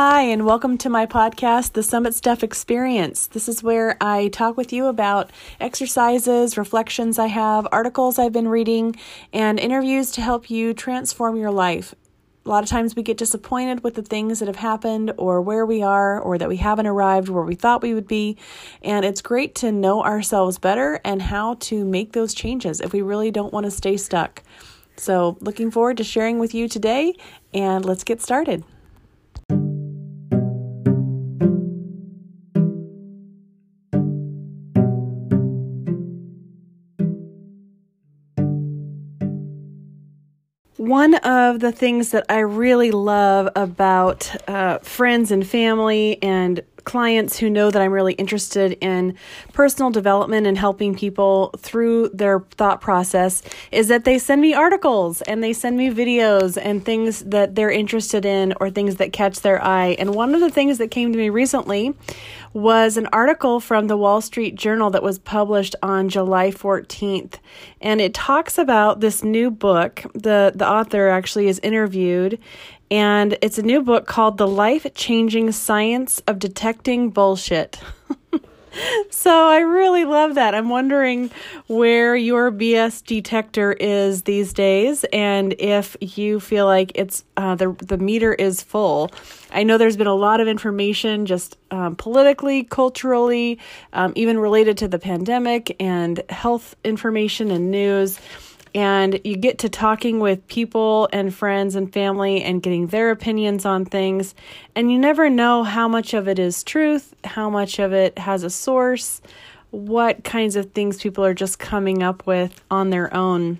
Hi, and welcome to my podcast, The Summit Stuff Experience. This is where I talk with you about exercises, reflections I have, articles I've been reading, and interviews to help you transform your life. A lot of times we get disappointed with the things that have happened or where we are or that we haven't arrived where we thought we would be. And it's great to know ourselves better and how to make those changes if we really don't want to stay stuck. So, looking forward to sharing with you today, and let's get started. One of the things that I really love about uh, friends and family and clients who know that I'm really interested in personal development and helping people through their thought process is that they send me articles and they send me videos and things that they're interested in or things that catch their eye. And one of the things that came to me recently was an article from the Wall Street Journal that was published on July 14th. And it talks about this new book. The the author actually is interviewed and it's a new book called The Life Changing Science of Detecting Bullshit. so I really love that. I'm wondering where your BS detector is these days, and if you feel like it's uh, the the meter is full. I know there's been a lot of information, just um, politically, culturally, um, even related to the pandemic and health information and news and you get to talking with people and friends and family and getting their opinions on things and you never know how much of it is truth how much of it has a source what kinds of things people are just coming up with on their own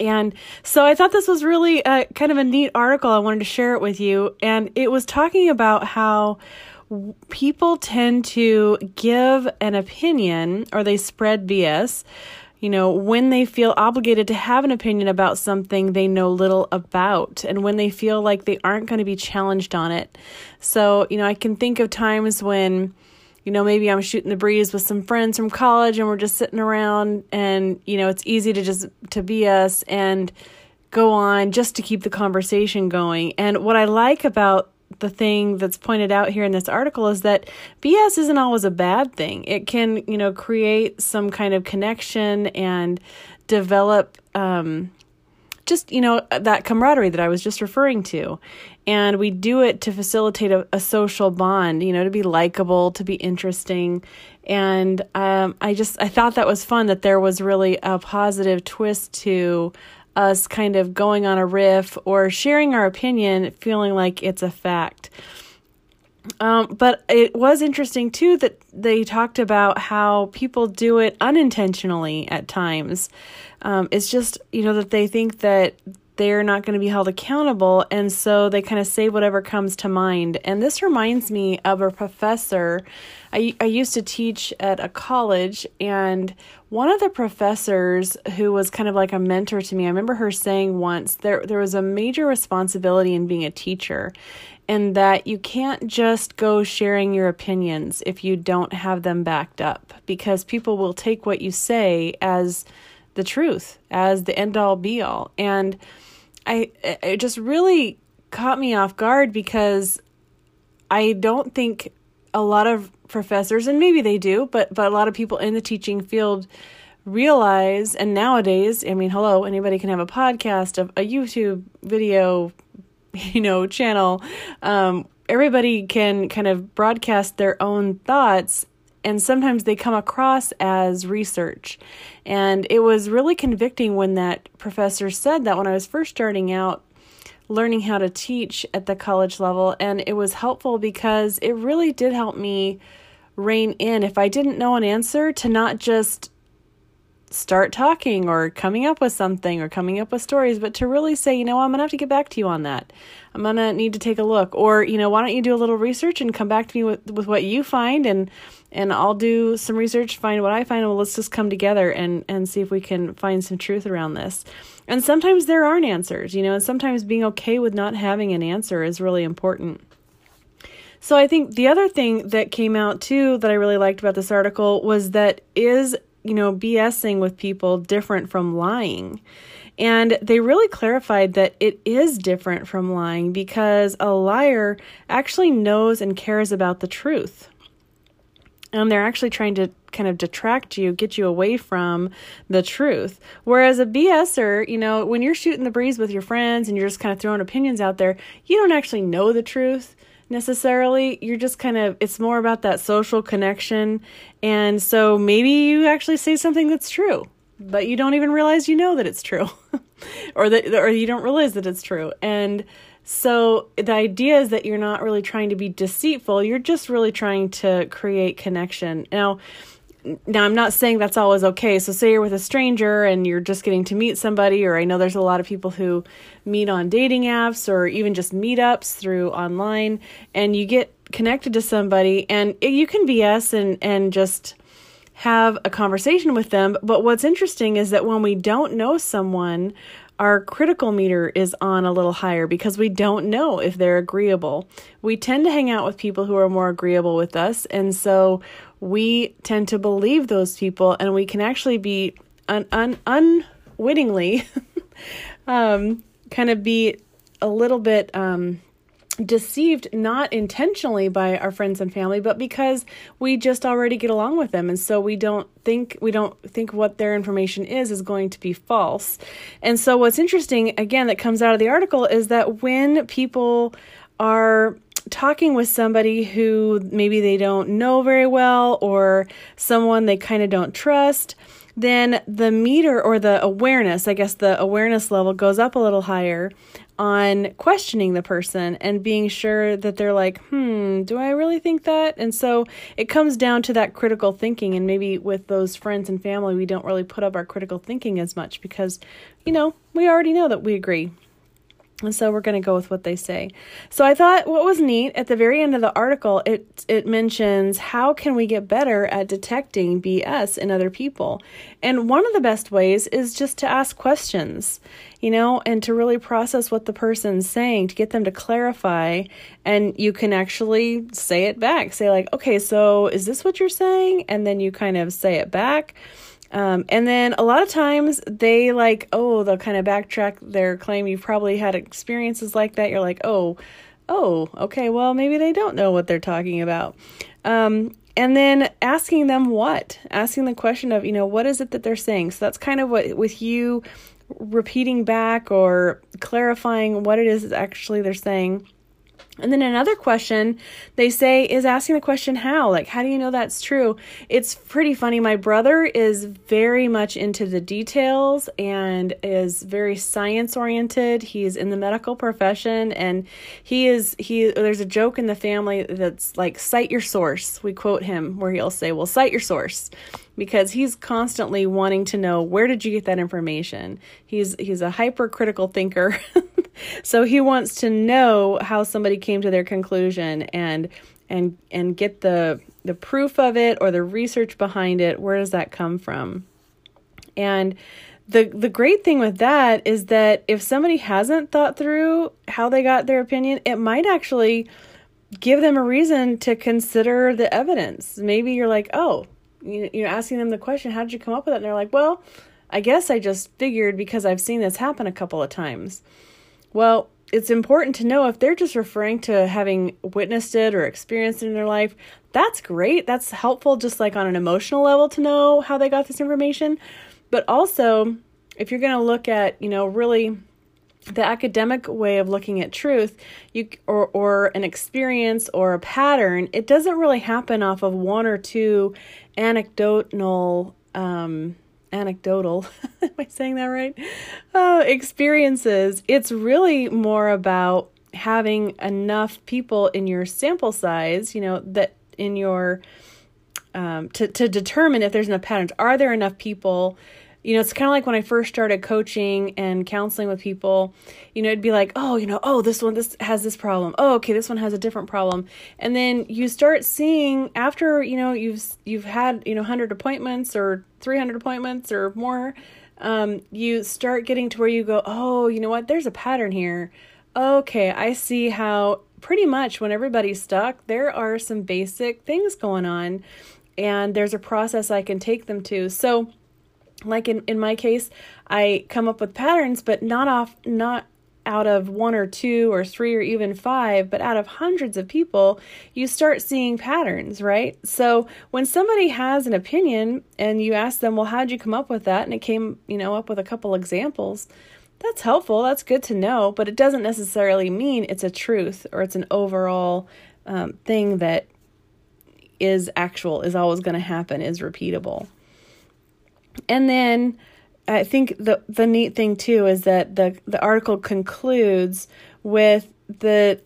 and so I thought this was really a, kind of a neat article. I wanted to share it with you. And it was talking about how people tend to give an opinion or they spread BS you know, when they feel obligated to have an opinion about something they know little about, and when they feel like they aren't going to be challenged on it. So, you know, I can think of times when, you know, maybe I'm shooting the breeze with some friends from college and we're just sitting around and, you know, it's easy to just to BS and go on just to keep the conversation going. And what I like about the thing that's pointed out here in this article is that BS isn't always a bad thing. It can, you know, create some kind of connection and develop um, just, you know, that camaraderie that I was just referring to. And we do it to facilitate a, a social bond, you know, to be likable, to be interesting. And um, I just, I thought that was fun that there was really a positive twist to us kind of going on a riff or sharing our opinion, feeling like it's a fact. Um, but it was interesting too that they talked about how people do it unintentionally at times. Um, it's just, you know, that they think that they're not going to be held accountable. And so they kind of say whatever comes to mind. And this reminds me of a professor. I, I used to teach at a college, and one of the professors who was kind of like a mentor to me, I remember her saying once there, there was a major responsibility in being a teacher, and that you can't just go sharing your opinions if you don't have them backed up, because people will take what you say as the truth, as the end all be all. And I it just really caught me off guard because I don't think a lot of professors and maybe they do, but but a lot of people in the teaching field realize and nowadays, I mean, hello, anybody can have a podcast, of a YouTube video, you know, channel. Um, everybody can kind of broadcast their own thoughts and sometimes they come across as research. And it was really convicting when that professor said that when I was first starting out learning how to teach at the college level. And it was helpful because it really did help me rein in if I didn't know an answer to not just start talking or coming up with something or coming up with stories, but to really say, you know, I'm going to have to get back to you on that. I'm going to need to take a look. Or, you know, why don't you do a little research and come back to me with, with what you find and and I'll do some research, find what I find, and well, let's just come together and and see if we can find some truth around this. And sometimes there aren't answers, you know, and sometimes being okay with not having an answer is really important. So I think the other thing that came out too that I really liked about this article was that is you know, BSing with people different from lying. And they really clarified that it is different from lying because a liar actually knows and cares about the truth. And they're actually trying to kind of detract you, get you away from the truth. Whereas a BSer, you know, when you're shooting the breeze with your friends and you're just kind of throwing opinions out there, you don't actually know the truth necessarily. You're just kind of, it's more about that social connection. And so maybe you actually say something that's true, but you don't even realize you know that it's true or that, or you don't realize that it's true. And so the idea is that you're not really trying to be deceitful, you're just really trying to create connection. Now, now I'm not saying that's always okay. So say you're with a stranger and you're just getting to meet somebody or I know there's a lot of people who meet on dating apps or even just meetups through online and you get connected to somebody and you can BS and and just have a conversation with them. But what's interesting is that when we don't know someone our critical meter is on a little higher because we don't know if they're agreeable. We tend to hang out with people who are more agreeable with us, and so we tend to believe those people, and we can actually be un- un- unwittingly um, kind of be a little bit um, deceived not intentionally by our friends and family but because we just already get along with them. And so we don't think we don't think what their information is is going to be false. And so what's interesting again that comes out of the article is that when people are talking with somebody who maybe they don't know very well or someone they kind of don't trust then the meter or the awareness, I guess the awareness level goes up a little higher on questioning the person and being sure that they're like, hmm, do I really think that? And so it comes down to that critical thinking. And maybe with those friends and family, we don't really put up our critical thinking as much because, you know, we already know that we agree. And so we're going to go with what they say. So I thought what was neat at the very end of the article, it it mentions how can we get better at detecting BS in other people. And one of the best ways is just to ask questions, you know, and to really process what the person's saying to get them to clarify and you can actually say it back. Say like, "Okay, so is this what you're saying?" and then you kind of say it back um, and then a lot of times they like, oh, they'll kind of backtrack their claim. You've probably had experiences like that. You're like, oh, oh, okay, well, maybe they don't know what they're talking about. Um, and then asking them what? Asking the question of, you know, what is it that they're saying? So that's kind of what, with you repeating back or clarifying what it is actually they're saying and then another question they say is asking the question how? Like, how do you know that's true? It's pretty funny. My brother is very much into the details and is very science oriented. He's in the medical profession and he is, he, there's a joke in the family that's like, cite your source. We quote him where he'll say, well, cite your source because he's constantly wanting to know where did you get that information. He's, he's a hypercritical thinker. so he wants to know how somebody came to their conclusion and and and get the the proof of it or the research behind it. Where does that come from? And the the great thing with that is that if somebody hasn't thought through how they got their opinion it might actually give them a reason to consider the evidence. Maybe you're like oh you're asking them the question how did you come up with that and they're like well i guess i just figured because i've seen this happen a couple of times well, it's important to know if they're just referring to having witnessed it or experienced it in their life. That's great. That's helpful, just like on an emotional level, to know how they got this information. But also, if you're going to look at, you know, really the academic way of looking at truth you or or an experience or a pattern it doesn't really happen off of one or two anecdotal um, anecdotal, am I saying that right? Uh, experiences, it's really more about having enough people in your sample size, you know, that in your, um, to, to determine if there's enough patterns. Are there enough people you know, it's kind of like when I first started coaching and counseling with people, you know, it'd be like, oh, you know, oh, this one this has this problem. Oh, okay, this one has a different problem. And then you start seeing after, you know, you've you've had, you know, 100 appointments or 300 appointments or more, um, you start getting to where you go, oh, you know what? There's a pattern here. Okay, I see how pretty much when everybody's stuck, there are some basic things going on and there's a process I can take them to. So, like in, in my case, I come up with patterns, but not off not out of one or two or three or even five, but out of hundreds of people, you start seeing patterns, right? So when somebody has an opinion and you ask them, well, how'd you come up with that? And it came, you know, up with a couple examples. That's helpful. That's good to know, but it doesn't necessarily mean it's a truth or it's an overall um, thing that is actual, is always going to happen, is repeatable. And then I think the the neat thing too is that the the article concludes with the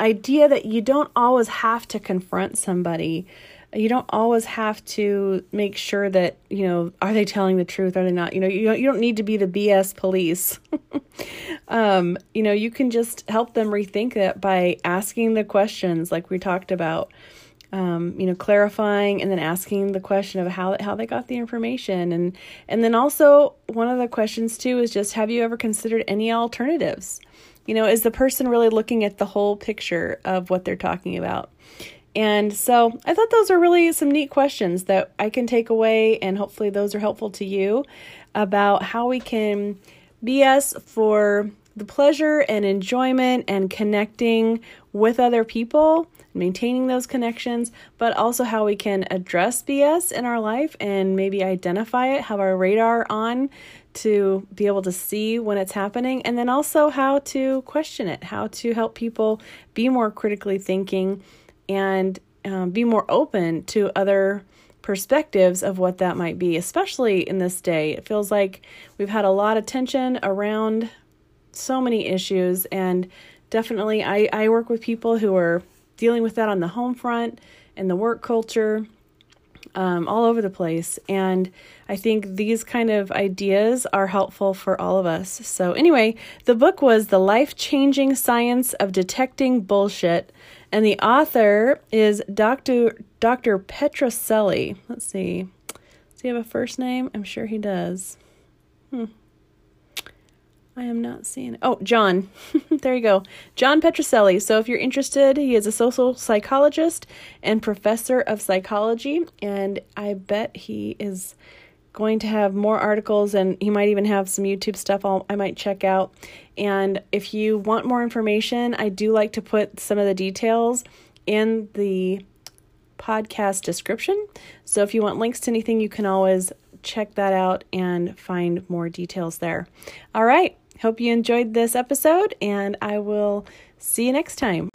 idea that you don't always have to confront somebody. You don't always have to make sure that, you know, are they telling the truth? Are they not? You know, you don't, you don't need to be the BS police. um, you know, you can just help them rethink that by asking the questions like we talked about um, you know, clarifying and then asking the question of how how they got the information, and and then also one of the questions too is just have you ever considered any alternatives? You know, is the person really looking at the whole picture of what they're talking about? And so I thought those are really some neat questions that I can take away, and hopefully those are helpful to you about how we can BS for the pleasure and enjoyment and connecting with other people maintaining those connections, but also how we can address BS in our life and maybe identify it, have our radar on to be able to see when it's happening, and then also how to question it, how to help people be more critically thinking and um, be more open to other perspectives of what that might be, especially in this day. It feels like we've had a lot of tension around so many issues, and definitely I, I work with people who are dealing with that on the home front and the work culture, um, all over the place. And I think these kind of ideas are helpful for all of us. So, anyway, the book was The Life Changing Science of Detecting Bullshit, and the author is Dr. Dr. Petrocelli. Let's see. Does he have a first name? I'm sure he does. Hmm. I am not seeing it. Oh, John. there you go. John Petrocelli. So if you're interested, he is a social psychologist and professor of psychology. And I bet he is going to have more articles and he might even have some YouTube stuff I'll, I might check out. And if you want more information, I do like to put some of the details in the podcast description. So if you want links to anything, you can always check that out and find more details there. All right. Hope you enjoyed this episode, and I will see you next time.